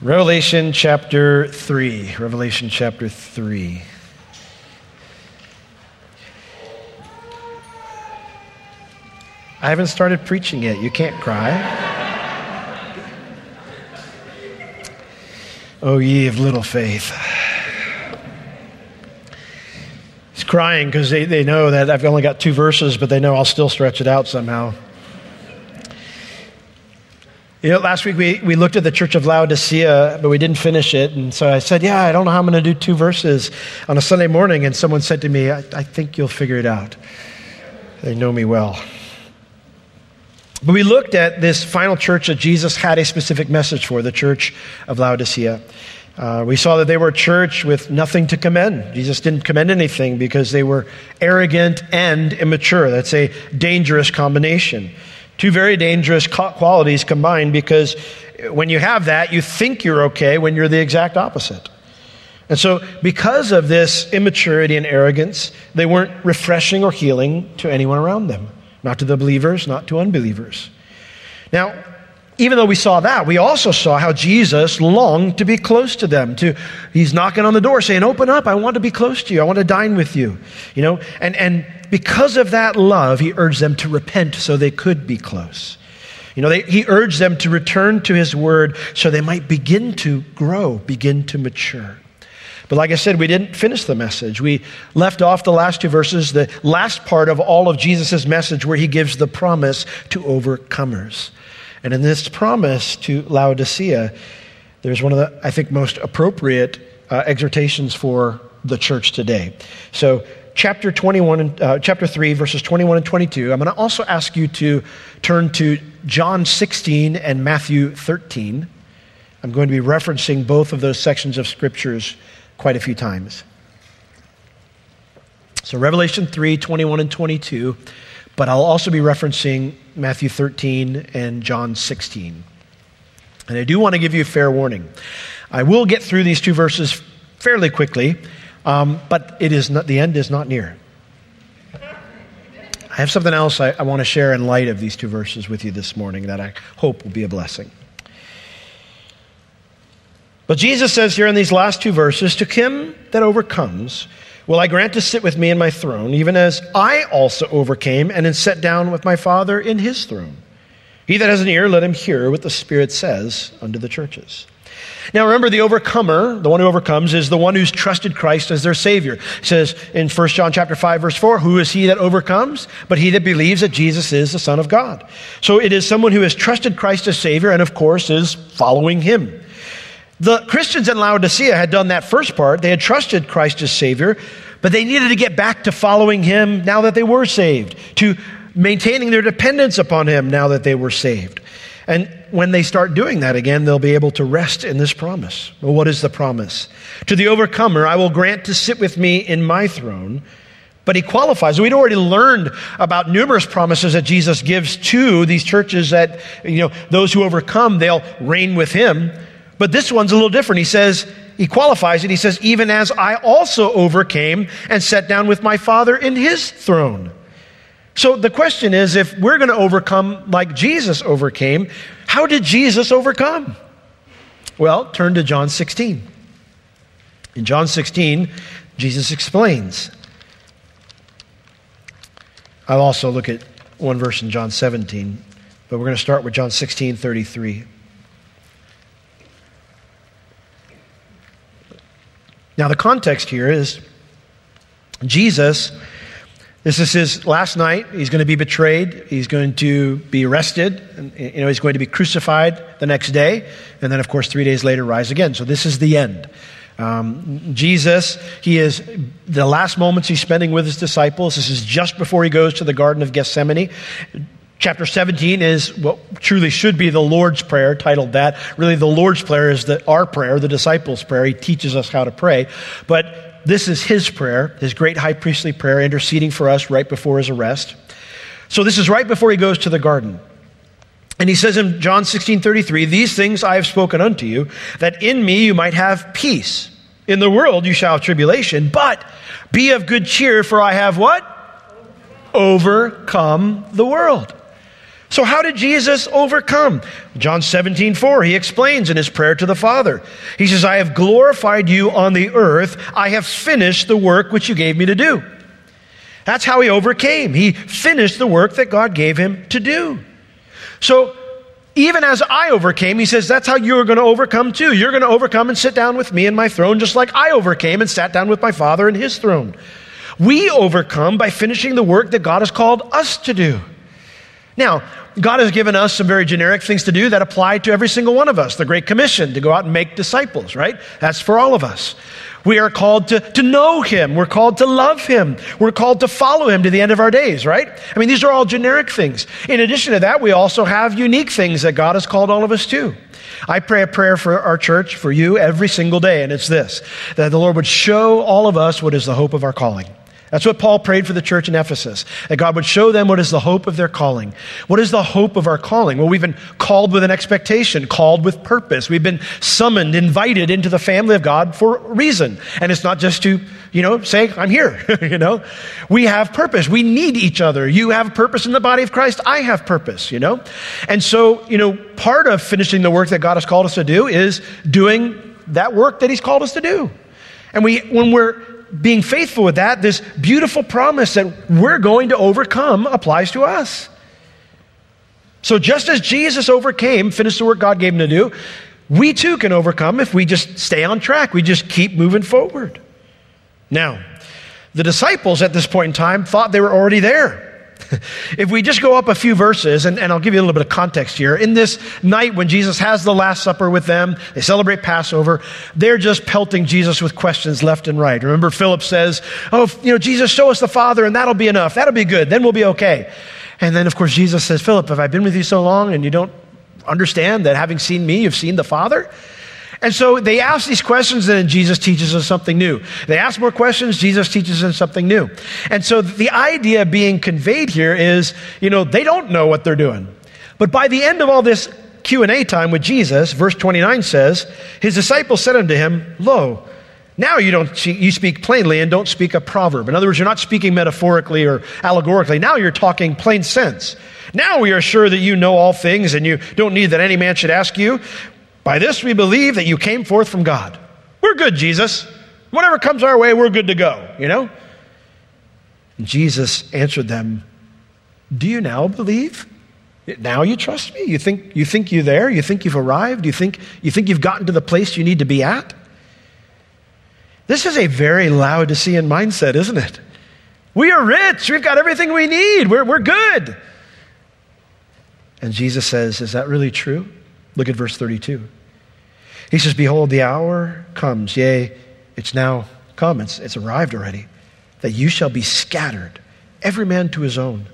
Revelation chapter 3. Revelation chapter 3. I haven't started preaching yet. You can't cry. oh, ye of little faith. He's crying because they, they know that I've only got two verses, but they know I'll still stretch it out somehow. You know, last week we, we looked at the church of Laodicea, but we didn't finish it. And so I said, Yeah, I don't know how I'm going to do two verses on a Sunday morning. And someone said to me, I, I think you'll figure it out. They know me well. But we looked at this final church that Jesus had a specific message for, the church of Laodicea. Uh, we saw that they were a church with nothing to commend. Jesus didn't commend anything because they were arrogant and immature. That's a dangerous combination. Two very dangerous qualities combined because when you have that, you think you're okay when you're the exact opposite. And so, because of this immaturity and arrogance, they weren't refreshing or healing to anyone around them, not to the believers, not to unbelievers. Now, even though we saw that, we also saw how Jesus longed to be close to them. To he's knocking on the door saying, "Open up, I want to be close to you. I want to dine with you." You know, and and because of that love, he urged them to repent so they could be close. You know, they, he urged them to return to his word so they might begin to grow, begin to mature. But like I said, we didn't finish the message. We left off the last two verses, the last part of all of Jesus' message, where he gives the promise to overcomers. And in this promise to Laodicea, there's one of the, I think, most appropriate uh, exhortations for the church today. So chapter 21 uh, chapter 3 verses 21 and 22 i'm going to also ask you to turn to john 16 and matthew 13 i'm going to be referencing both of those sections of scriptures quite a few times so revelation 3 21 and 22 but i'll also be referencing matthew 13 and john 16 and i do want to give you a fair warning i will get through these two verses fairly quickly um, but it is not, the end is not near. I have something else I, I want to share in light of these two verses with you this morning that I hope will be a blessing. But Jesus says here in these last two verses, To him that overcomes, will I grant to sit with me in my throne, even as I also overcame and am set down with my Father in his throne. He that has an ear, let him hear what the Spirit says unto the churches. Now remember, the overcomer, the one who overcomes, is the one who's trusted Christ as their Savior. It says in 1 John chapter 5, verse 4, who is he that overcomes? But he that believes that Jesus is the Son of God. So it is someone who has trusted Christ as Savior and, of course, is following him. The Christians in Laodicea had done that first part. They had trusted Christ as Savior, but they needed to get back to following him now that they were saved, to maintaining their dependence upon him now that they were saved. And when they start doing that again, they'll be able to rest in this promise. Well, what is the promise? To the overcomer, I will grant to sit with me in my throne. But he qualifies. We'd already learned about numerous promises that Jesus gives to these churches that, you know, those who overcome, they'll reign with him. But this one's a little different. He says, he qualifies it. He says, even as I also overcame and sat down with my Father in his throne. So the question is if we're going to overcome like Jesus overcame, how did Jesus overcome? Well, turn to John 16. In John 16, Jesus explains. I'll also look at one verse in John 17, but we're going to start with John 16 33. Now, the context here is Jesus this is his last night. He's going to be betrayed. He's going to be arrested. And, you know, he's going to be crucified the next day. And then, of course, three days later, rise again. So this is the end. Um, Jesus, he is the last moments he's spending with his disciples. This is just before he goes to the Garden of Gethsemane. Chapter 17 is what truly should be the Lord's Prayer, titled that. Really, the Lord's Prayer is the, our prayer, the disciples' prayer. He teaches us how to pray. But this is his prayer, his great high priestly prayer, interceding for us right before his arrest. So this is right before he goes to the garden. And he says in John 16 33, These things I have spoken unto you, that in me you might have peace. In the world you shall have tribulation, but be of good cheer, for I have what? Overcome the world. So, how did Jesus overcome? John 17, 4, he explains in his prayer to the Father. He says, I have glorified you on the earth. I have finished the work which you gave me to do. That's how he overcame. He finished the work that God gave him to do. So, even as I overcame, he says, that's how you're going to overcome too. You're going to overcome and sit down with me in my throne, just like I overcame and sat down with my Father in his throne. We overcome by finishing the work that God has called us to do. Now, God has given us some very generic things to do that apply to every single one of us. The Great Commission to go out and make disciples, right? That's for all of us. We are called to, to know Him. We're called to love Him. We're called to follow Him to the end of our days, right? I mean, these are all generic things. In addition to that, we also have unique things that God has called all of us to. I pray a prayer for our church, for you, every single day, and it's this that the Lord would show all of us what is the hope of our calling. That's what Paul prayed for the church in Ephesus, that God would show them what is the hope of their calling. What is the hope of our calling? Well, we've been called with an expectation, called with purpose. We've been summoned, invited into the family of God for a reason. And it's not just to, you know, say, I'm here, you know. We have purpose. We need each other. You have purpose in the body of Christ. I have purpose, you know. And so, you know, part of finishing the work that God has called us to do is doing that work that He's called us to do. And we, when we're being faithful with that, this beautiful promise that we're going to overcome applies to us. So, just as Jesus overcame, finished the work God gave him to do, we too can overcome if we just stay on track. We just keep moving forward. Now, the disciples at this point in time thought they were already there. if we just go up a few verses, and, and, I'll give you a little bit of context here. In this night when Jesus has the Last Supper with them, they celebrate Passover, they're just pelting Jesus with questions left and right. Remember, Philip says, Oh, you know, Jesus, show us the Father, and that'll be enough. That'll be good. Then we'll be okay. And then, of course, Jesus says, Philip, have I been with you so long and you don't understand that having seen me, you've seen the Father? And so they ask these questions, and Jesus teaches us something new. They ask more questions, Jesus teaches them something new. And so the idea being conveyed here is, you know, they don't know what they're doing. But by the end of all this Q&A time with Jesus, verse 29 says, his disciples said unto him, Lo, now you don't you speak plainly and don't speak a proverb. In other words, you're not speaking metaphorically or allegorically. Now you're talking plain sense. Now we are sure that you know all things and you don't need that any man should ask you. By this we believe that you came forth from God. We're good, Jesus. Whatever comes our way, we're good to go, you know? And Jesus answered them, Do you now believe? Now you trust me? You think, you think you're there? You think you've arrived? You think, you think you've gotten to the place you need to be at? This is a very Laodicean mindset, isn't it? We are rich. We've got everything we need. We're, we're good. And Jesus says, Is that really true? Look at verse 32. He says, Behold, the hour comes, yea, it's now come, it's, it's arrived already, that you shall be scattered, every man to his own,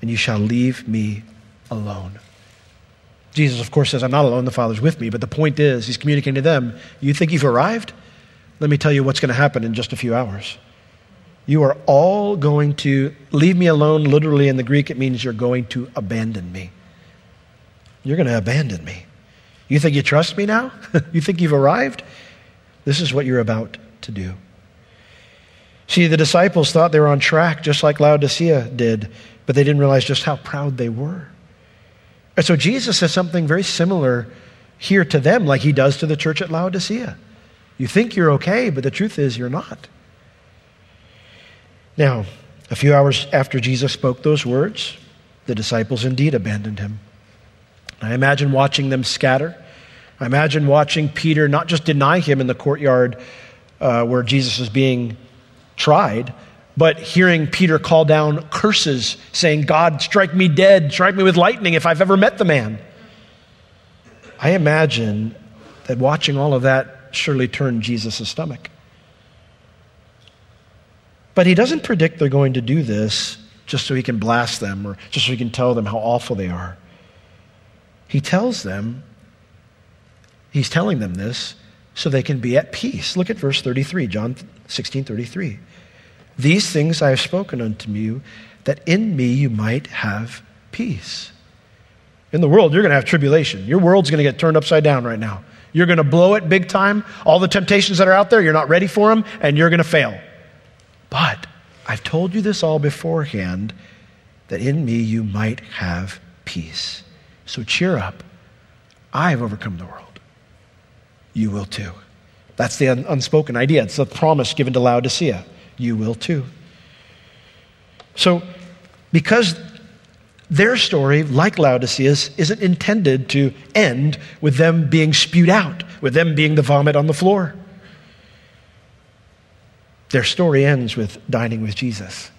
and you shall leave me alone. Jesus, of course, says, I'm not alone, the Father's with me. But the point is, he's communicating to them, You think you've arrived? Let me tell you what's going to happen in just a few hours. You are all going to leave me alone. Literally, in the Greek, it means you're going to abandon me. You're going to abandon me. You think you trust me now? you think you've arrived? This is what you're about to do. See, the disciples thought they were on track, just like Laodicea did, but they didn't realize just how proud they were. And so Jesus says something very similar here to them, like he does to the church at Laodicea. You think you're okay, but the truth is you're not. Now, a few hours after Jesus spoke those words, the disciples indeed abandoned him. I imagine watching them scatter. I imagine watching Peter not just deny him in the courtyard uh, where Jesus is being tried, but hearing Peter call down curses, saying, God, strike me dead, strike me with lightning if I've ever met the man. I imagine that watching all of that surely turned Jesus' stomach. But he doesn't predict they're going to do this just so he can blast them or just so he can tell them how awful they are. He tells them, he's telling them this so they can be at peace. Look at verse 33, John 16 33. These things I have spoken unto you, that in me you might have peace. In the world, you're going to have tribulation. Your world's going to get turned upside down right now. You're going to blow it big time. All the temptations that are out there, you're not ready for them, and you're going to fail. But I've told you this all beforehand, that in me you might have peace. So cheer up. I have overcome the world. You will too. That's the un- unspoken idea. It's the promise given to Laodicea. You will too. So, because their story, like Laodicea's, isn't intended to end with them being spewed out, with them being the vomit on the floor. Their story ends with dining with Jesus.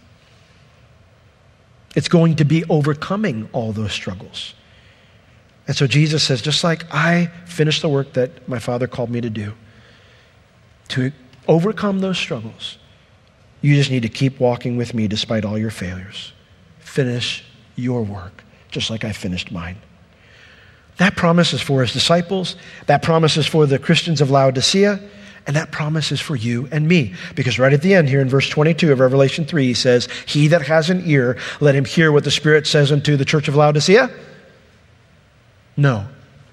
It's going to be overcoming all those struggles. And so Jesus says, just like I finished the work that my Father called me to do, to overcome those struggles, you just need to keep walking with me despite all your failures. Finish your work, just like I finished mine. That promise is for his disciples. That promise is for the Christians of Laodicea. And that promise is for you and me. Because right at the end here in verse 22 of Revelation 3, he says, He that has an ear, let him hear what the Spirit says unto the church of Laodicea. No,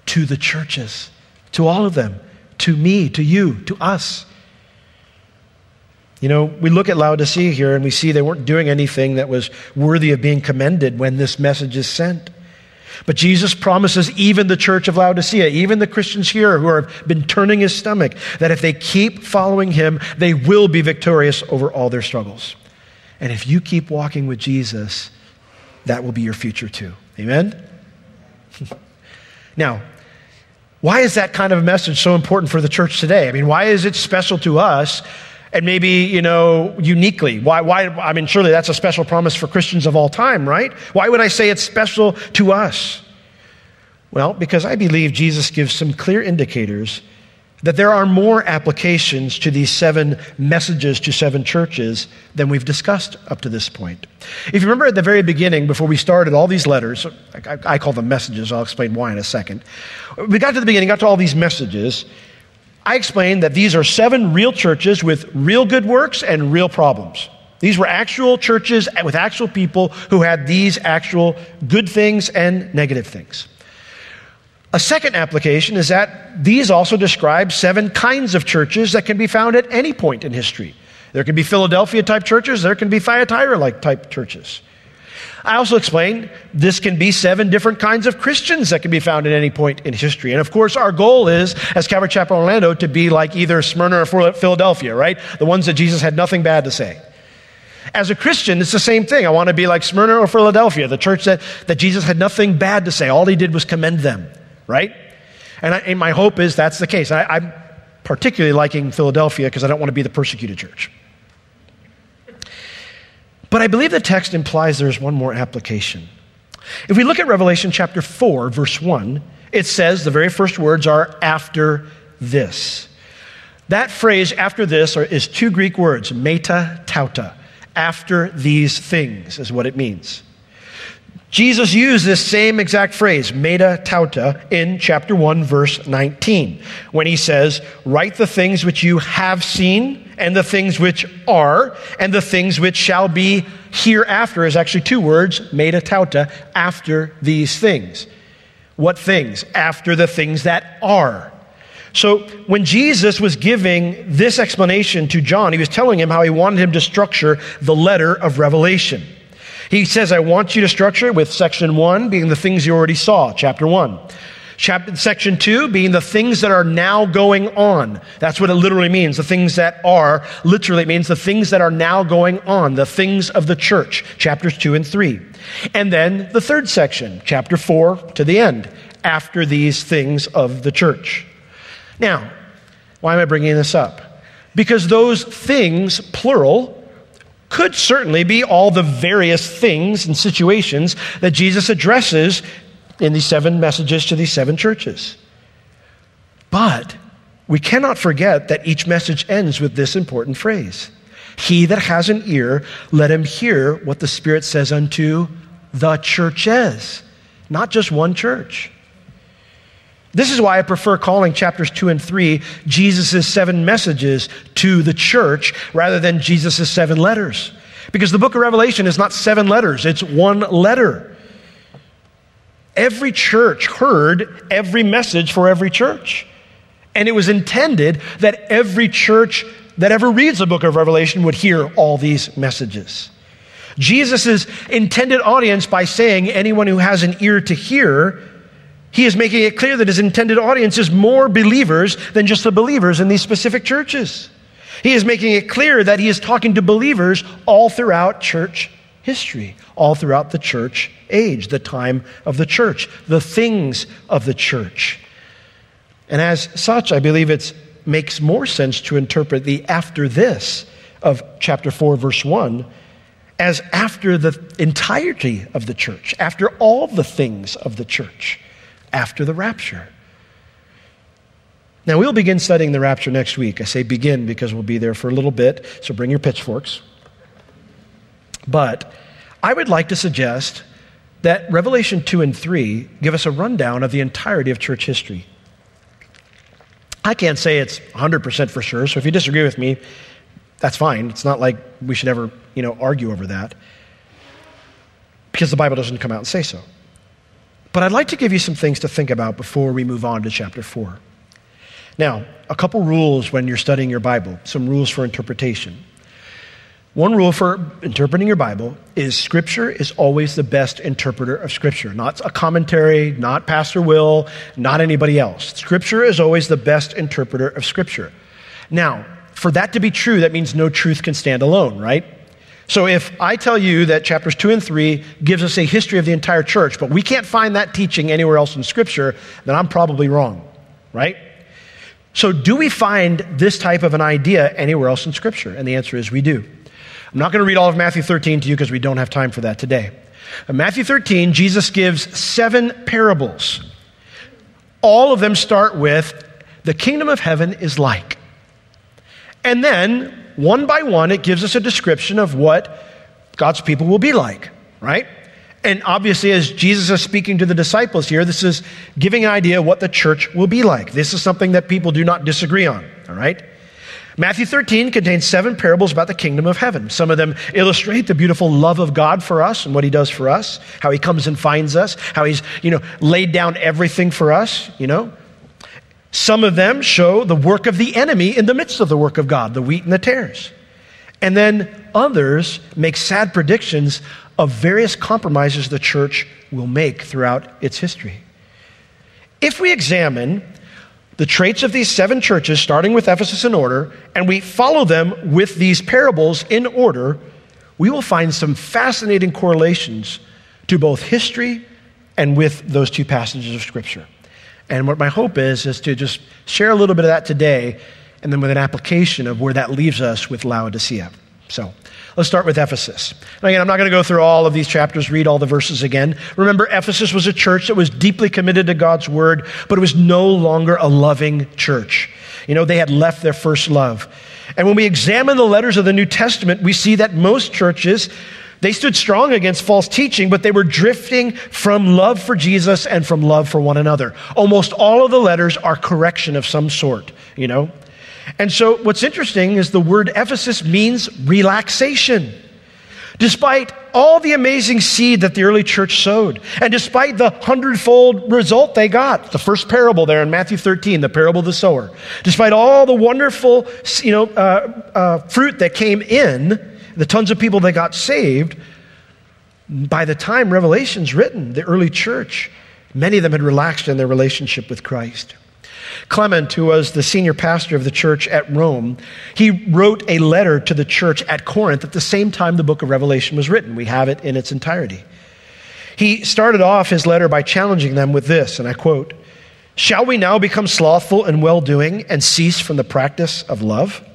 to the churches, to all of them, to me, to you, to us. You know, we look at Laodicea here and we see they weren't doing anything that was worthy of being commended when this message is sent. But Jesus promises even the church of Laodicea, even the Christians here who have been turning his stomach, that if they keep following him, they will be victorious over all their struggles. And if you keep walking with Jesus, that will be your future too. Amen? now, why is that kind of a message so important for the church today? I mean, why is it special to us and maybe, you know, uniquely. Why, why, I mean, surely that's a special promise for Christians of all time, right? Why would I say it's special to us? Well, because I believe Jesus gives some clear indicators that there are more applications to these seven messages to seven churches than we've discussed up to this point. If you remember at the very beginning, before we started all these letters, I, I call them messages, I'll explain why in a second. We got to the beginning, got to all these messages, I explained that these are seven real churches with real good works and real problems. These were actual churches with actual people who had these actual good things and negative things. A second application is that these also describe seven kinds of churches that can be found at any point in history. There can be Philadelphia type churches, there can be Thyatira like type churches. I also explained this can be seven different kinds of Christians that can be found at any point in history. And of course, our goal is, as Calvary Chapel Orlando, to be like either Smyrna or Philadelphia, right? The ones that Jesus had nothing bad to say. As a Christian, it's the same thing. I want to be like Smyrna or Philadelphia, the church that, that Jesus had nothing bad to say. All he did was commend them, right? And, I, and my hope is that's the case. I, I'm particularly liking Philadelphia because I don't want to be the persecuted church. But I believe the text implies there's one more application. If we look at Revelation chapter 4, verse 1, it says the very first words are after this. That phrase, after this, is two Greek words, meta tauta. After these things is what it means. Jesus used this same exact phrase, meta tauta, in chapter 1, verse 19, when he says, Write the things which you have seen, and the things which are, and the things which shall be hereafter, is actually two words, meta tauta, after these things. What things? After the things that are. So when Jesus was giving this explanation to John, he was telling him how he wanted him to structure the letter of Revelation. He says, I want you to structure with section one being the things you already saw, chapter one. Chapter, section two being the things that are now going on. That's what it literally means. The things that are, literally, it means the things that are now going on, the things of the church, chapters two and three. And then the third section, chapter four to the end, after these things of the church. Now, why am I bringing this up? Because those things, plural, could certainly be all the various things and situations that Jesus addresses in these seven messages to these seven churches. But we cannot forget that each message ends with this important phrase He that has an ear, let him hear what the Spirit says unto the churches, not just one church. This is why I prefer calling chapters two and three Jesus' seven messages to the church rather than Jesus' seven letters. Because the book of Revelation is not seven letters, it's one letter. Every church heard every message for every church. And it was intended that every church that ever reads the book of Revelation would hear all these messages. Jesus' intended audience by saying, anyone who has an ear to hear, he is making it clear that his intended audience is more believers than just the believers in these specific churches. He is making it clear that he is talking to believers all throughout church history, all throughout the church age, the time of the church, the things of the church. And as such, I believe it makes more sense to interpret the after this of chapter 4, verse 1 as after the entirety of the church, after all the things of the church, after the rapture. Now, we'll begin studying the rapture next week. I say begin because we'll be there for a little bit, so bring your pitchforks. But I would like to suggest that Revelation 2 and 3 give us a rundown of the entirety of church history. I can't say it's 100% for sure, so if you disagree with me, that's fine. It's not like we should ever, you know, argue over that because the Bible doesn't come out and say so. But I'd like to give you some things to think about before we move on to chapter 4. Now, a couple rules when you're studying your Bible, some rules for interpretation. One rule for interpreting your Bible is Scripture is always the best interpreter of Scripture. Not a commentary, not Pastor Will, not anybody else. Scripture is always the best interpreter of Scripture. Now, for that to be true, that means no truth can stand alone, right? So if I tell you that chapters 2 and 3 gives us a history of the entire church, but we can't find that teaching anywhere else in Scripture, then I'm probably wrong, right? So do we find this type of an idea anywhere else in Scripture? And the answer is we do. I'm not going to read all of Matthew 13 to you because we don't have time for that today. In Matthew 13, Jesus gives seven parables. All of them start with, the kingdom of heaven is like. And then, one by one, it gives us a description of what God's people will be like, right? And obviously, as Jesus is speaking to the disciples here, this is giving an idea of what the church will be like. This is something that people do not disagree on, all right? Matthew 13 contains seven parables about the kingdom of heaven. Some of them illustrate the beautiful love of God for us and what he does for us, how he comes and finds us, how he's, you know, laid down everything for us, you know. Some of them show the work of the enemy in the midst of the work of God, the wheat and the tares. And then others make sad predictions of various compromises the church will make throughout its history. If we examine the traits of these seven churches, starting with Ephesus in order, and we follow them with these parables in order, we will find some fascinating correlations to both history and with those two passages of Scripture. And what my hope is, is to just share a little bit of that today, and then with an application of where that leaves us with Laodicea. So let's start with Ephesus. And again, I'm not going to go through all of these chapters, read all the verses again. Remember, Ephesus was a church that was deeply committed to God's word, but it was no longer a loving church. You know, they had left their first love. And when we examine the letters of the New Testament, we see that most churches they stood strong against false teaching, but they were drifting from love for Jesus and from love for one another. Almost all of the letters are correction of some sort, you know? And so what's interesting is the word Ephesus means relaxation. Despite all the amazing seed that the early church sowed, and despite the hundredfold result they got, the first parable there in Matthew 13, the parable of the sower, despite all the wonderful you know, uh, uh, fruit that came in, the tons of people that got saved, by the time Revelation's written, the early church, many of them had relaxed in their relationship with Christ. Clement, who was the senior pastor of the church at Rome, he wrote a letter to the church at Corinth at the same time the book of Revelation was written. We have it in its entirety. He started off his letter by challenging them with this, and I quote Shall we now become slothful in well doing and cease from the practice of love?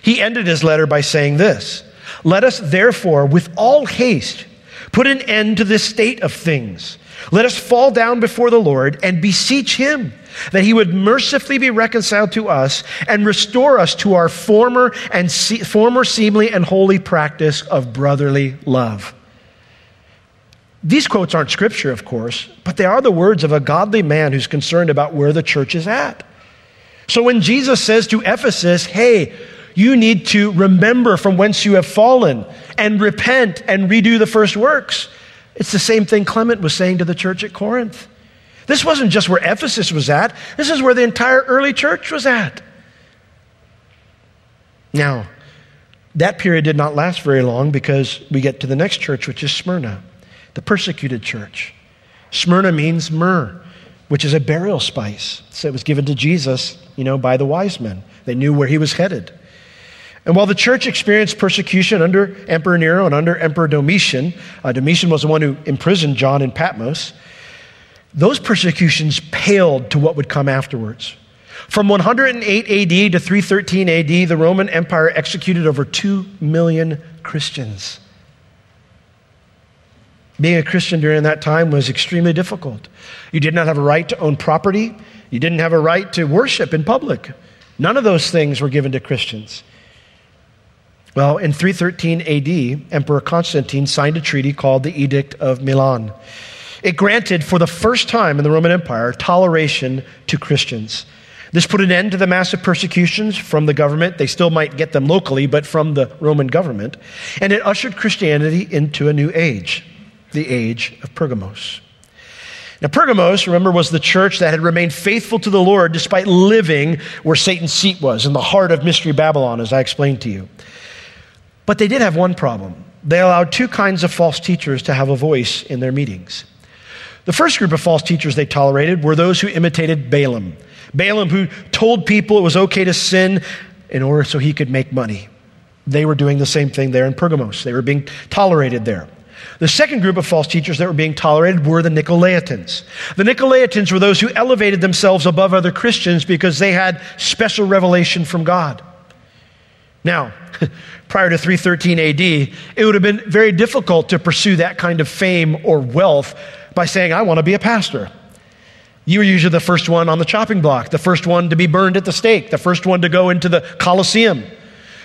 He ended his letter by saying this let us therefore, with all haste, put an end to this state of things. Let us fall down before the Lord and beseech him that he would mercifully be reconciled to us and restore us to our former and se- former seemly and holy practice of brotherly love. These quotes aren't scripture, of course, but they are the words of a godly man who's concerned about where the church is at. So when Jesus says to Ephesus, hey, you need to remember from whence you have fallen and repent and redo the first works. It's the same thing Clement was saying to the church at Corinth. This wasn't just where Ephesus was at, this is where the entire early church was at. Now, That period did not last very long because we get to the next church, which is Smyrna, the persecuted church. Smyrna means myrrh, which is a burial spice. So it was given to Jesus, you know, by the wise men. They knew where he was headed. And while the church experienced persecution under Emperor Nero and under Emperor Domitian, uh, Domitian was the one who imprisoned John in Patmos, those persecutions paled to what would come afterwards. From 108 AD to 313 AD, the Roman Empire executed over 2 million Christians. Being a Christian during that time was extremely difficult. You did not have a right to own property, you didn't have a right to worship in public. None of those things were given to Christians. Well, in 313 AD, Emperor Constantine signed a treaty called the Edict of Milan. It granted, for the first time in the Roman Empire, toleration to Christians. This put an end to the massive persecutions from the government. They still might get them locally, but from the Roman government. And it ushered Christianity into a new age, the age of Pergamos. Now, Pergamos, remember, was the church that had remained faithful to the Lord despite living where Satan's seat was, in the heart of Mystery Babylon, as I explained to you. But they did have one problem. They allowed two kinds of false teachers to have a voice in their meetings. The first group of false teachers they tolerated were those who imitated Balaam. Balaam, who told people it was okay to sin in order so he could make money. They were doing the same thing there in Pergamos. They were being tolerated there. The second group of false teachers that were being tolerated were the Nicolaitans. The Nicolaitans were those who elevated themselves above other Christians because they had special revelation from God. Now, prior to 313 AD, it would have been very difficult to pursue that kind of fame or wealth by saying, I want to be a pastor. You were usually the first one on the chopping block, the first one to be burned at the stake, the first one to go into the Colosseum.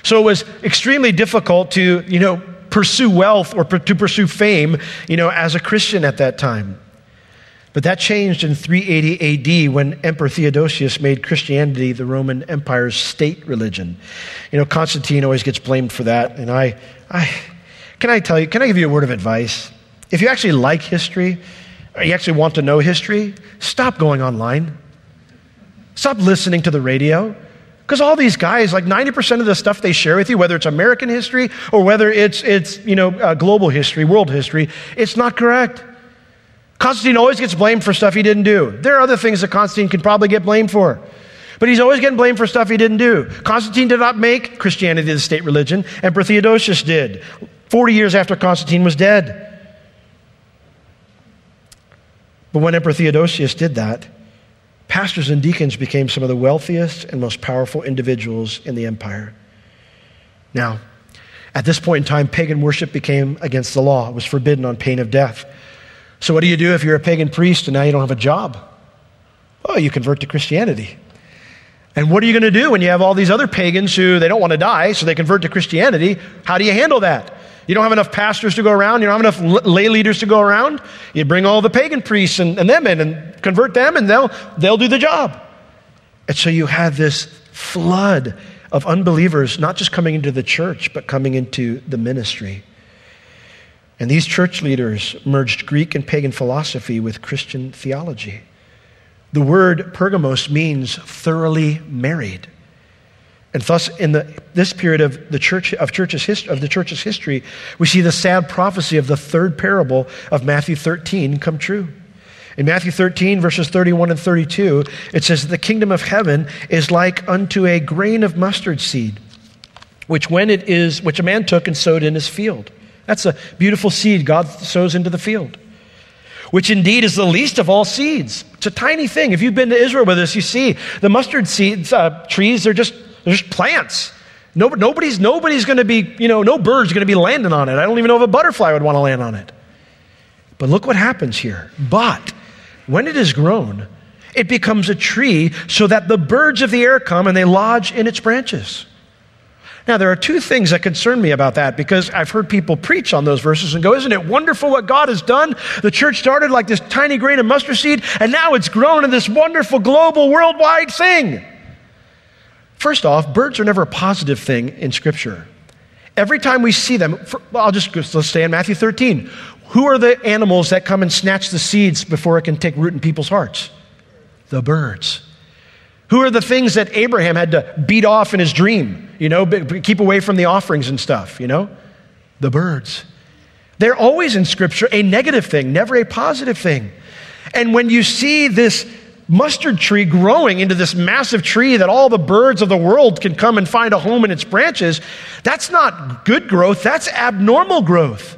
So it was extremely difficult to, you know, pursue wealth or to pursue fame, you know, as a Christian at that time. But that changed in 380 AD when Emperor Theodosius made Christianity the Roman Empire's state religion. You know, Constantine always gets blamed for that. And I, I, can I tell you, can I give you a word of advice? If you actually like history, or you actually want to know history, stop going online. Stop listening to the radio. Because all these guys, like 90% of the stuff they share with you, whether it's American history or whether it's, it's you know, uh, global history, world history, it's not correct. Constantine always gets blamed for stuff he didn't do. There are other things that Constantine can probably get blamed for. But he's always getting blamed for stuff he didn't do. Constantine did not make Christianity the state religion, Emperor Theodosius did, 40 years after Constantine was dead. But when Emperor Theodosius did that, pastors and deacons became some of the wealthiest and most powerful individuals in the empire. Now, at this point in time, pagan worship became against the law. It was forbidden on pain of death. So, what do you do if you're a pagan priest and now you don't have a job? Well, you convert to Christianity. And what are you going to do when you have all these other pagans who they don't want to die, so they convert to Christianity? How do you handle that? You don't have enough pastors to go around. You don't have enough lay leaders to go around. You bring all the pagan priests and, and them in and convert them, and they'll, they'll do the job. And so you have this flood of unbelievers, not just coming into the church, but coming into the ministry. And these church leaders merged Greek and pagan philosophy with Christian theology. The word Pergamos means thoroughly married. And thus, in the, this period of the, church, of, church's hist- of the church's history, we see the sad prophecy of the third parable of Matthew 13 come true. In Matthew 13, verses 31 and 32, it says the kingdom of heaven is like unto a grain of mustard seed, which when it is, which a man took and sowed in his field. That's a beautiful seed God sows into the field, which indeed is the least of all seeds. It's a tiny thing. If you've been to Israel with us, you see the mustard seeds, uh, trees, they're just, they're just plants. nobody's nobody's going to be, you know, no bird's going to be landing on it. I don't even know if a butterfly would want to land on it. But look what happens here. But when it is grown, it becomes a tree so that the birds of the air come and they lodge in its branches. Now, there are two things that concern me about that because I've heard people preach on those verses and go, Isn't it wonderful what God has done? The church started like this tiny grain of mustard seed, and now it's grown in this wonderful global, worldwide thing. First off, birds are never a positive thing in Scripture. Every time we see them, for, I'll just let's stay in Matthew 13. Who are the animals that come and snatch the seeds before it can take root in people's hearts? The birds. Who are the things that Abraham had to beat off in his dream? You know, keep away from the offerings and stuff, you know? The birds. They're always in Scripture a negative thing, never a positive thing. And when you see this mustard tree growing into this massive tree that all the birds of the world can come and find a home in its branches, that's not good growth, that's abnormal growth.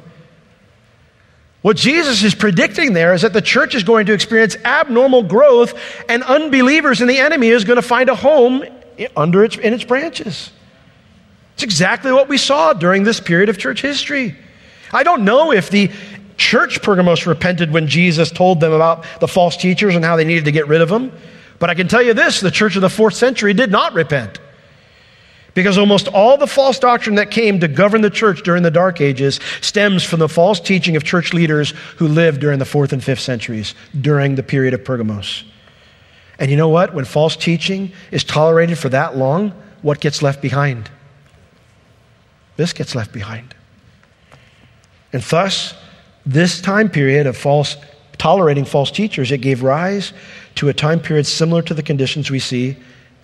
What Jesus is predicting there is that the church is going to experience abnormal growth, and unbelievers and the enemy is going to find a home under its, in its branches. It's exactly what we saw during this period of church history. I don't know if the church Pergamos repented when Jesus told them about the false teachers and how they needed to get rid of them. But I can tell you this the church of the fourth century did not repent. Because almost all the false doctrine that came to govern the church during the Dark Ages stems from the false teaching of church leaders who lived during the fourth and fifth centuries, during the period of Pergamos. And you know what? When false teaching is tolerated for that long, what gets left behind? This gets left behind. And thus, this time period of false tolerating false teachers, it gave rise to a time period similar to the conditions we see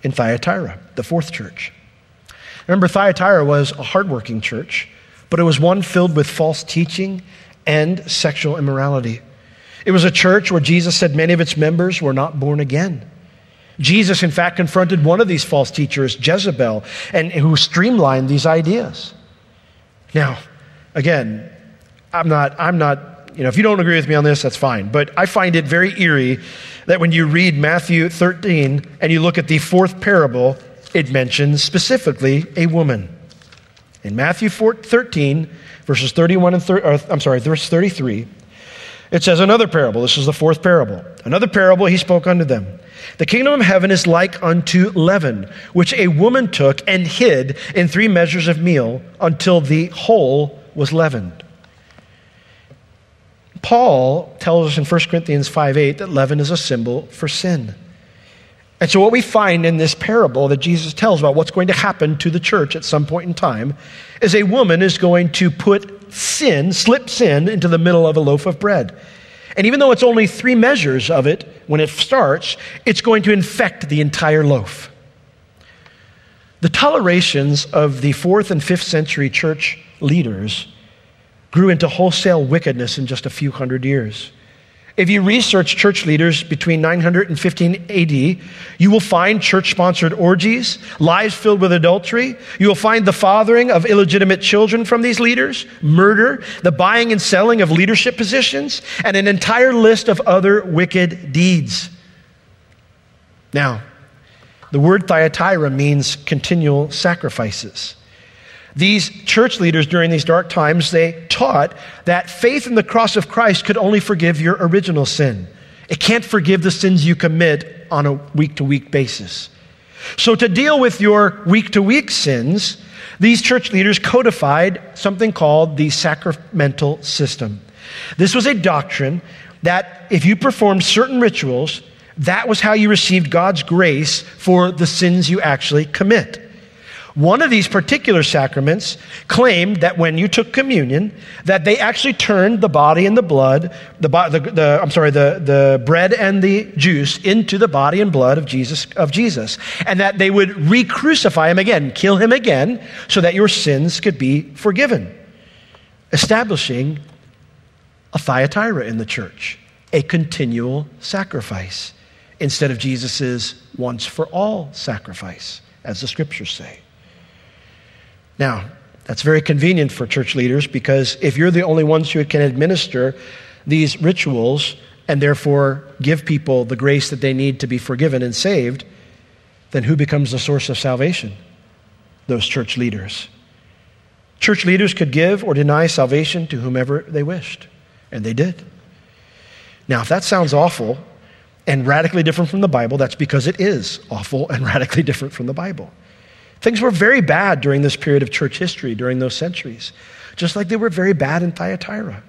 in Thyatira, the fourth church. Remember, Thyatira was a hardworking church, but it was one filled with false teaching and sexual immorality. It was a church where Jesus said many of its members were not born again. Jesus, in fact, confronted one of these false teachers, Jezebel, and who streamlined these ideas. Now, again, I'm not, I'm not, you know, if you don't agree with me on this, that's fine. But I find it very eerie that when you read Matthew 13 and you look at the fourth parable, it mentions specifically a woman. In Matthew 4, 13, verses 31 and 30, I'm sorry, verse 33, it says another parable. This is the fourth parable. Another parable he spoke unto them. The kingdom of heaven is like unto leaven, which a woman took and hid in three measures of meal until the whole was leavened. Paul tells us in 1 Corinthians 5 8 that leaven is a symbol for sin. And so, what we find in this parable that Jesus tells about what's going to happen to the church at some point in time is a woman is going to put sin, slip sin, into the middle of a loaf of bread. And even though it's only three measures of it when it starts, it's going to infect the entire loaf. The tolerations of the fourth and fifth century church leaders grew into wholesale wickedness in just a few hundred years. If you research church leaders between 900 and 15 AD, you will find church sponsored orgies, lives filled with adultery. You will find the fathering of illegitimate children from these leaders, murder, the buying and selling of leadership positions, and an entire list of other wicked deeds. Now, the word Thyatira means continual sacrifices. These church leaders during these dark times, they taught that faith in the cross of Christ could only forgive your original sin. It can't forgive the sins you commit on a week to week basis. So, to deal with your week to week sins, these church leaders codified something called the sacramental system. This was a doctrine that if you performed certain rituals, that was how you received God's grace for the sins you actually commit. One of these particular sacraments claimed that when you took communion, that they actually turned the body and the blood, the, the, the, I'm sorry, the, the bread and the juice into the body and blood of Jesus, of Jesus, and that they would re-crucify him again, kill him again, so that your sins could be forgiven, establishing a Thyatira in the church, a continual sacrifice, instead of Jesus' once for all sacrifice, as the scriptures say. Now, that's very convenient for church leaders because if you're the only ones who can administer these rituals and therefore give people the grace that they need to be forgiven and saved, then who becomes the source of salvation? Those church leaders. Church leaders could give or deny salvation to whomever they wished, and they did. Now, if that sounds awful and radically different from the Bible, that's because it is awful and radically different from the Bible. Things were very bad during this period of church history, during those centuries, just like they were very bad in Thyatira.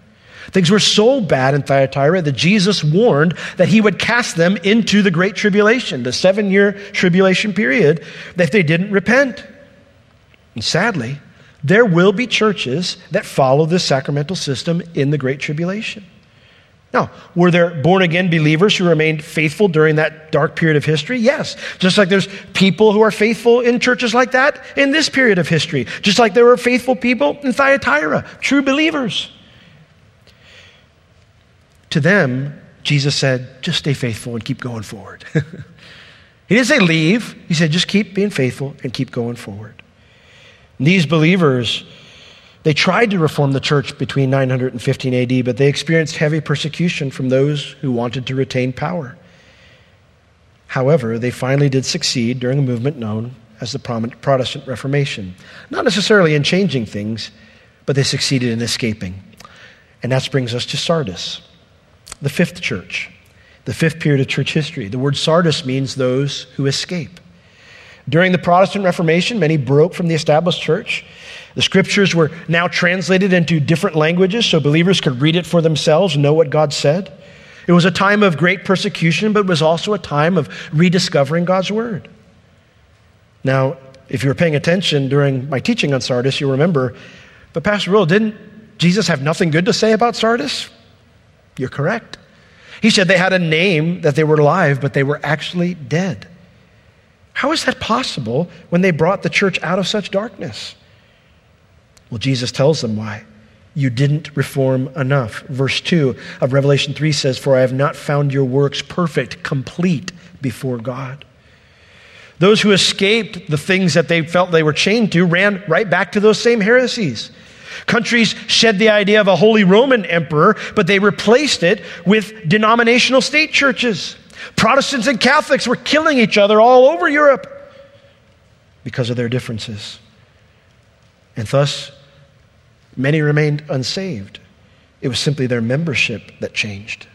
Things were so bad in Thyatira that Jesus warned that he would cast them into the Great Tribulation, the seven year tribulation period, if they didn't repent. And sadly, there will be churches that follow this sacramental system in the Great Tribulation. Now, were there born again believers who remained faithful during that dark period of history? Yes. Just like there's people who are faithful in churches like that in this period of history. Just like there were faithful people in Thyatira, true believers. To them, Jesus said, just stay faithful and keep going forward. he didn't say leave, he said, just keep being faithful and keep going forward. And these believers, they tried to reform the church between 915 AD, but they experienced heavy persecution from those who wanted to retain power. However, they finally did succeed during a movement known as the Protestant Reformation. Not necessarily in changing things, but they succeeded in escaping. And that brings us to Sardis the fifth church, the fifth period of church history. The word Sardis means those who escape. During the Protestant Reformation, many broke from the established church. The scriptures were now translated into different languages so believers could read it for themselves know what God said. It was a time of great persecution, but it was also a time of rediscovering God's word. Now, if you were paying attention during my teaching on Sardis, you'll remember, but Pastor Will, didn't Jesus have nothing good to say about Sardis? You're correct. He said they had a name that they were alive, but they were actually dead. How is that possible when they brought the church out of such darkness? Well, Jesus tells them why. You didn't reform enough. Verse 2 of Revelation 3 says, For I have not found your works perfect, complete before God. Those who escaped the things that they felt they were chained to ran right back to those same heresies. Countries shed the idea of a Holy Roman emperor, but they replaced it with denominational state churches. Protestants and Catholics were killing each other all over Europe because of their differences. And thus, many remained unsaved. It was simply their membership that changed.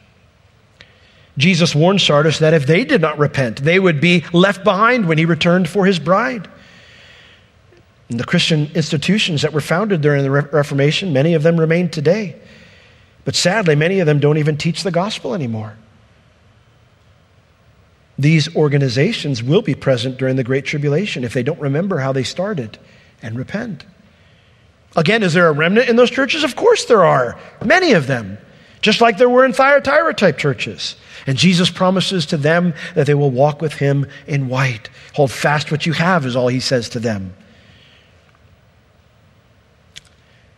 Jesus warned Sardis that if they did not repent, they would be left behind when he returned for his bride. And the Christian institutions that were founded during the Reformation, many of them remain today. But sadly, many of them don't even teach the gospel anymore. These organizations will be present during the Great Tribulation if they don't remember how they started and repent. Again, is there a remnant in those churches? Of course there are, many of them, just like there were in Thyatira type churches. And Jesus promises to them that they will walk with him in white. Hold fast what you have, is all he says to them.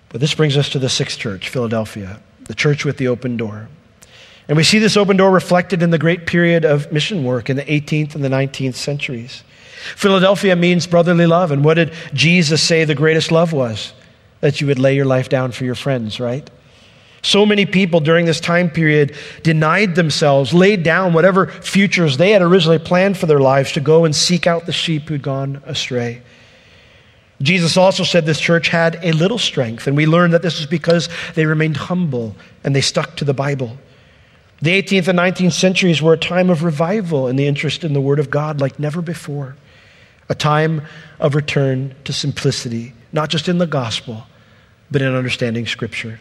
But this brings us to the sixth church, Philadelphia, the church with the open door. And we see this open door reflected in the great period of mission work in the 18th and the 19th centuries. Philadelphia means brotherly love. And what did Jesus say the greatest love was? That you would lay your life down for your friends, right? So many people during this time period denied themselves, laid down whatever futures they had originally planned for their lives to go and seek out the sheep who'd gone astray. Jesus also said this church had a little strength, and we learned that this was because they remained humble and they stuck to the Bible. The 18th and 19th centuries were a time of revival and the interest in the Word of God like never before, a time of return to simplicity, not just in the gospel, but in understanding Scripture.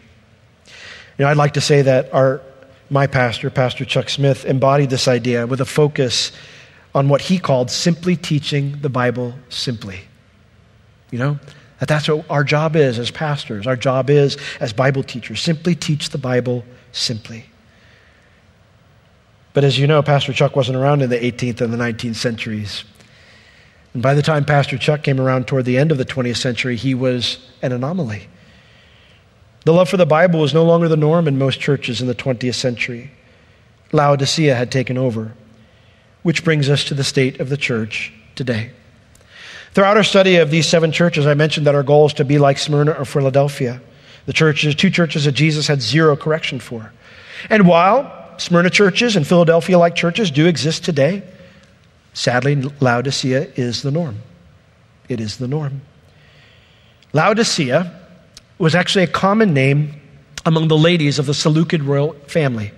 You know, I'd like to say that our, my pastor, Pastor Chuck Smith, embodied this idea with a focus on what he called simply teaching the Bible simply. You know, that that's what our job is as pastors. Our job is as Bible teachers. Simply teach the Bible simply. But as you know, Pastor Chuck wasn't around in the 18th and the 19th centuries. And by the time Pastor Chuck came around toward the end of the 20th century, he was an anomaly. The love for the Bible was no longer the norm in most churches in the 20th century. Laodicea had taken over, which brings us to the state of the church today. Throughout our study of these seven churches, I mentioned that our goal is to be like Smyrna or Philadelphia, the churches, two churches that Jesus had zero correction for. And while Smyrna churches and Philadelphia like churches do exist today, sadly, Laodicea is the norm. It is the norm. Laodicea was actually a common name among the ladies of the Seleucid royal family.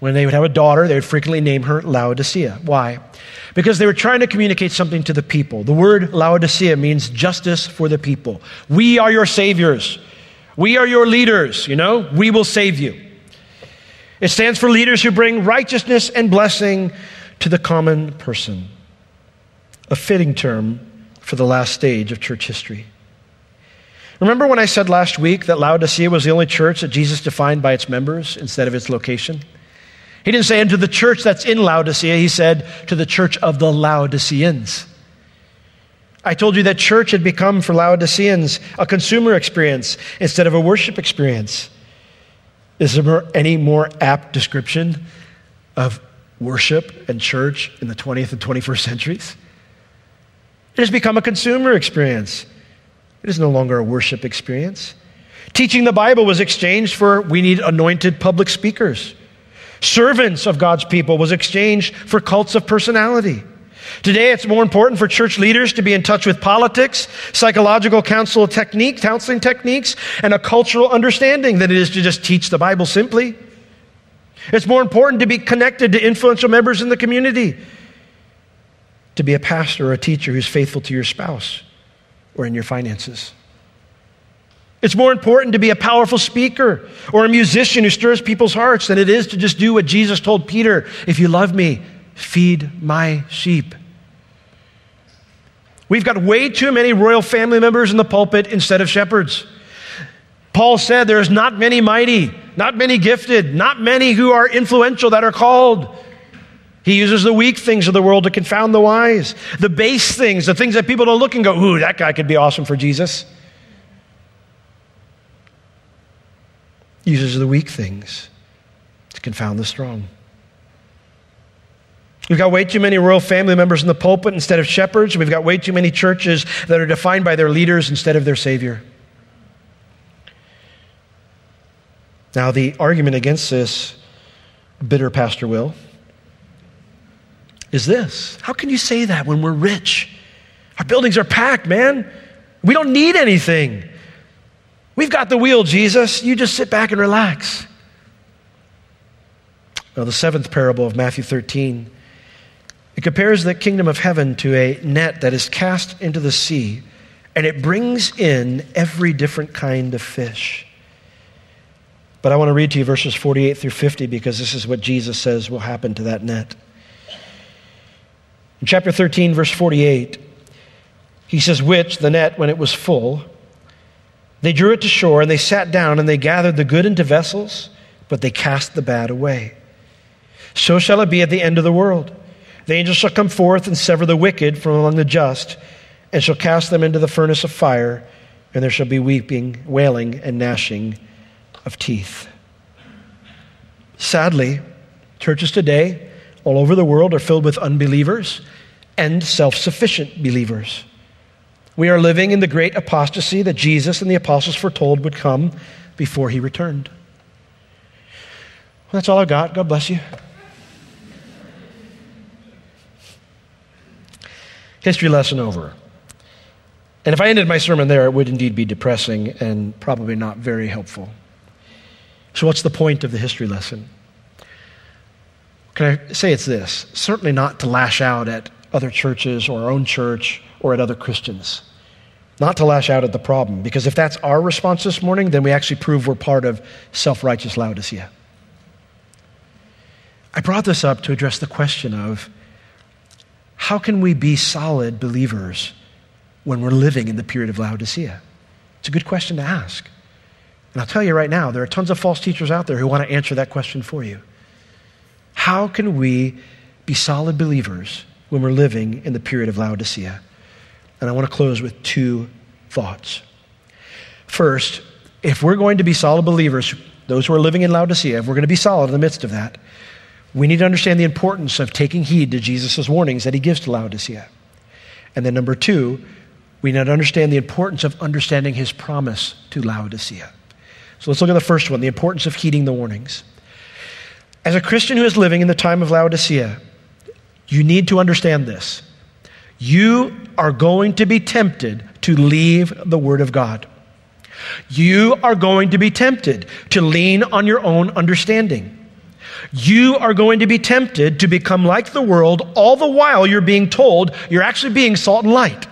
When they would have a daughter, they would frequently name her Laodicea. Why? Because they were trying to communicate something to the people. The word Laodicea means justice for the people. We are your saviors. We are your leaders, you know? We will save you. It stands for leaders who bring righteousness and blessing to the common person. A fitting term for the last stage of church history. Remember when I said last week that Laodicea was the only church that Jesus defined by its members instead of its location? He didn't say into the church that's in Laodicea, he said to the church of the Laodiceans. I told you that church had become for Laodiceans a consumer experience instead of a worship experience. Is there any more apt description of worship and church in the 20th and 21st centuries? It has become a consumer experience. It is no longer a worship experience. Teaching the Bible was exchanged for we need anointed public speakers. Servants of God's people was exchanged for cults of personality. Today, it's more important for church leaders to be in touch with politics, psychological counsel technique, counseling techniques, and a cultural understanding than it is to just teach the Bible simply. It's more important to be connected to influential members in the community, to be a pastor or a teacher who's faithful to your spouse or in your finances. It's more important to be a powerful speaker or a musician who stirs people's hearts than it is to just do what Jesus told Peter if you love me, feed my sheep. We've got way too many royal family members in the pulpit instead of shepherds. Paul said there's not many mighty, not many gifted, not many who are influential that are called. He uses the weak things of the world to confound the wise, the base things, the things that people don't look and go, ooh, that guy could be awesome for Jesus. Uses the weak things to confound the strong. We've got way too many royal family members in the pulpit instead of shepherds. We've got way too many churches that are defined by their leaders instead of their Savior. Now, the argument against this, bitter Pastor Will, is this How can you say that when we're rich? Our buildings are packed, man. We don't need anything. We've got the wheel, Jesus. You just sit back and relax. Now, the seventh parable of Matthew 13 it compares the kingdom of heaven to a net that is cast into the sea, and it brings in every different kind of fish. But I want to read to you verses 48 through 50 because this is what Jesus says will happen to that net. In chapter 13, verse 48, he says, Which, the net, when it was full, they drew it to shore, and they sat down, and they gathered the good into vessels, but they cast the bad away. So shall it be at the end of the world. The angel shall come forth and sever the wicked from among the just, and shall cast them into the furnace of fire, and there shall be weeping, wailing, and gnashing of teeth. Sadly, churches today all over the world are filled with unbelievers and self sufficient believers. We are living in the great apostasy that Jesus and the apostles foretold would come before he returned. Well, that's all I've got. God bless you. History lesson over. And if I ended my sermon there, it would indeed be depressing and probably not very helpful. So, what's the point of the history lesson? Can I say it's this? Certainly not to lash out at other churches or our own church or at other Christians. Not to lash out at the problem, because if that's our response this morning, then we actually prove we're part of self righteous Laodicea. I brought this up to address the question of how can we be solid believers when we're living in the period of Laodicea? It's a good question to ask. And I'll tell you right now, there are tons of false teachers out there who want to answer that question for you. How can we be solid believers when we're living in the period of Laodicea? And I want to close with two thoughts. First, if we're going to be solid believers, those who are living in Laodicea, if we're going to be solid in the midst of that, we need to understand the importance of taking heed to Jesus' warnings that he gives to Laodicea. And then, number two, we need to understand the importance of understanding his promise to Laodicea. So let's look at the first one the importance of heeding the warnings. As a Christian who is living in the time of Laodicea, you need to understand this. You are going to be tempted to leave the Word of God. You are going to be tempted to lean on your own understanding. You are going to be tempted to become like the world, all the while you're being told you're actually being salt and light.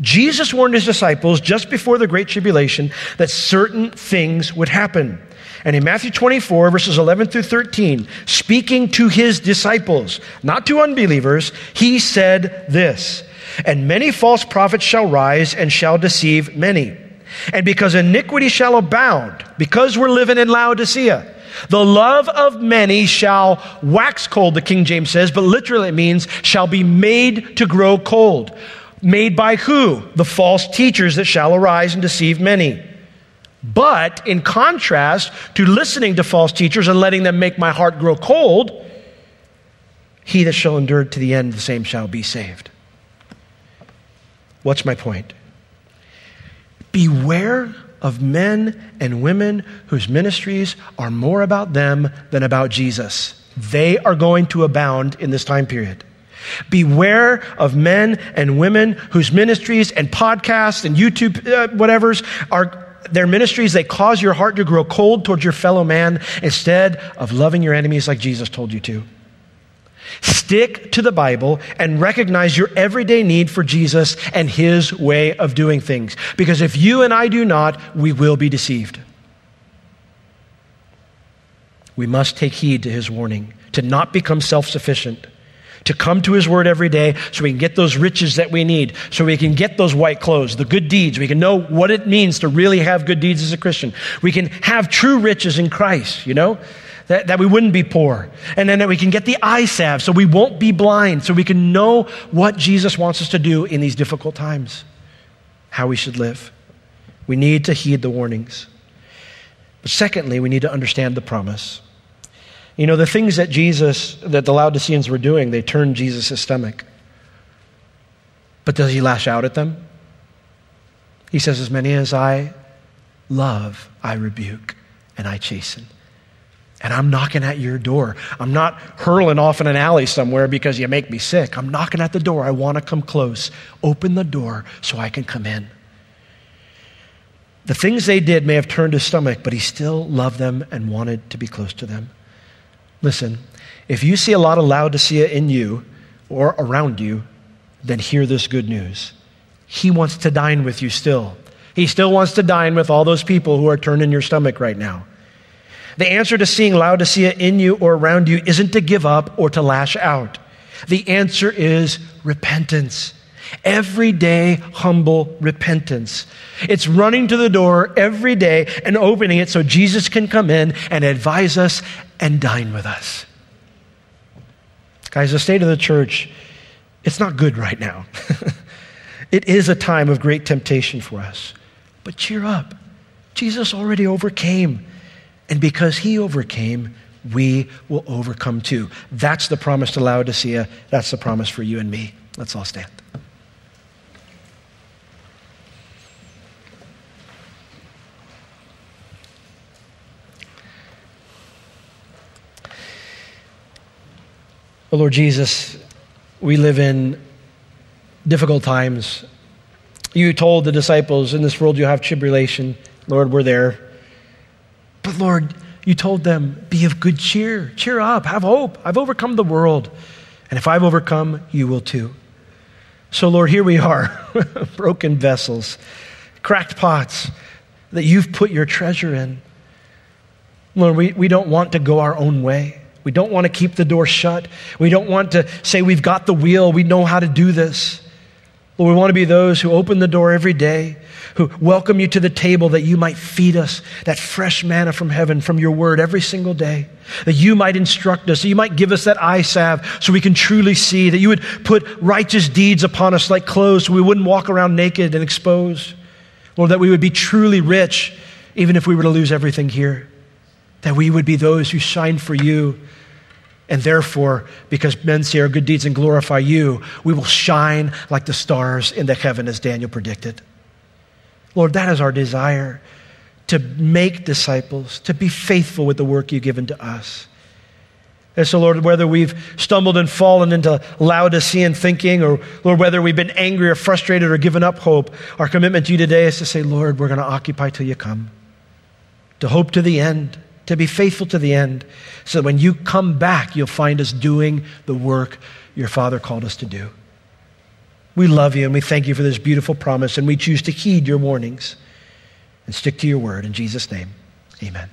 Jesus warned his disciples just before the Great Tribulation that certain things would happen. And in Matthew 24, verses 11 through 13, speaking to his disciples, not to unbelievers, he said this And many false prophets shall rise and shall deceive many. And because iniquity shall abound, because we're living in Laodicea, the love of many shall wax cold, the King James says, but literally it means shall be made to grow cold. Made by who? The false teachers that shall arise and deceive many. But in contrast to listening to false teachers and letting them make my heart grow cold, he that shall endure to the end, the same shall be saved. What's my point? Beware of men and women whose ministries are more about them than about Jesus. They are going to abound in this time period. Beware of men and women whose ministries and podcasts and YouTube uh, whatevers are their ministries they cause your heart to grow cold towards your fellow man instead of loving your enemies like Jesus told you to. Stick to the Bible and recognize your everyday need for Jesus and his way of doing things. Because if you and I do not, we will be deceived. We must take heed to his warning to not become self sufficient, to come to his word every day so we can get those riches that we need, so we can get those white clothes, the good deeds. We can know what it means to really have good deeds as a Christian. We can have true riches in Christ, you know? That, that we wouldn't be poor. And then that we can get the eye salve so we won't be blind, so we can know what Jesus wants us to do in these difficult times, how we should live. We need to heed the warnings. But secondly, we need to understand the promise. You know, the things that Jesus, that the Laodiceans were doing, they turned Jesus' stomach. But does he lash out at them? He says, As many as I love, I rebuke and I chasten and I'm knocking at your door. I'm not hurling off in an alley somewhere because you make me sick. I'm knocking at the door. I want to come close. Open the door so I can come in. The things they did may have turned his stomach, but he still loved them and wanted to be close to them. Listen, if you see a lot of Laodicea in you or around you, then hear this good news. He wants to dine with you still. He still wants to dine with all those people who are turning your stomach right now. The answer to seeing Laodicea in you or around you isn't to give up or to lash out. The answer is repentance. Everyday humble repentance. It's running to the door every day and opening it so Jesus can come in and advise us and dine with us. Guys, the state of the church, it's not good right now. it is a time of great temptation for us. But cheer up. Jesus already overcame. And because he overcame, we will overcome too. That's the promise to Laodicea. That's the promise for you and me. Let's all stand. Oh, Lord Jesus, we live in difficult times. You told the disciples, in this world you have tribulation. Lord, we're there. But Lord, you told them, be of good cheer, cheer up, have hope. I've overcome the world. And if I've overcome, you will too. So, Lord, here we are, broken vessels, cracked pots that you've put your treasure in. Lord, we, we don't want to go our own way. We don't want to keep the door shut. We don't want to say we've got the wheel, we know how to do this. Lord, we want to be those who open the door every day, who welcome you to the table that you might feed us that fresh manna from heaven, from your word every single day, that you might instruct us, that you might give us that eye salve so we can truly see, that you would put righteous deeds upon us like clothes so we wouldn't walk around naked and exposed. Lord, that we would be truly rich even if we were to lose everything here, that we would be those who shine for you and therefore, because men see our good deeds and glorify you, we will shine like the stars in the heaven, as Daniel predicted. Lord, that is our desire to make disciples, to be faithful with the work you've given to us. And so, Lord, whether we've stumbled and fallen into Laodicean thinking, or Lord, whether we've been angry or frustrated or given up hope, our commitment to you today is to say, Lord, we're going to occupy till you come, to hope to the end to be faithful to the end, so that when you come back, you'll find us doing the work your Father called us to do. We love you and we thank you for this beautiful promise, and we choose to heed your warnings and stick to your word. In Jesus' name, amen.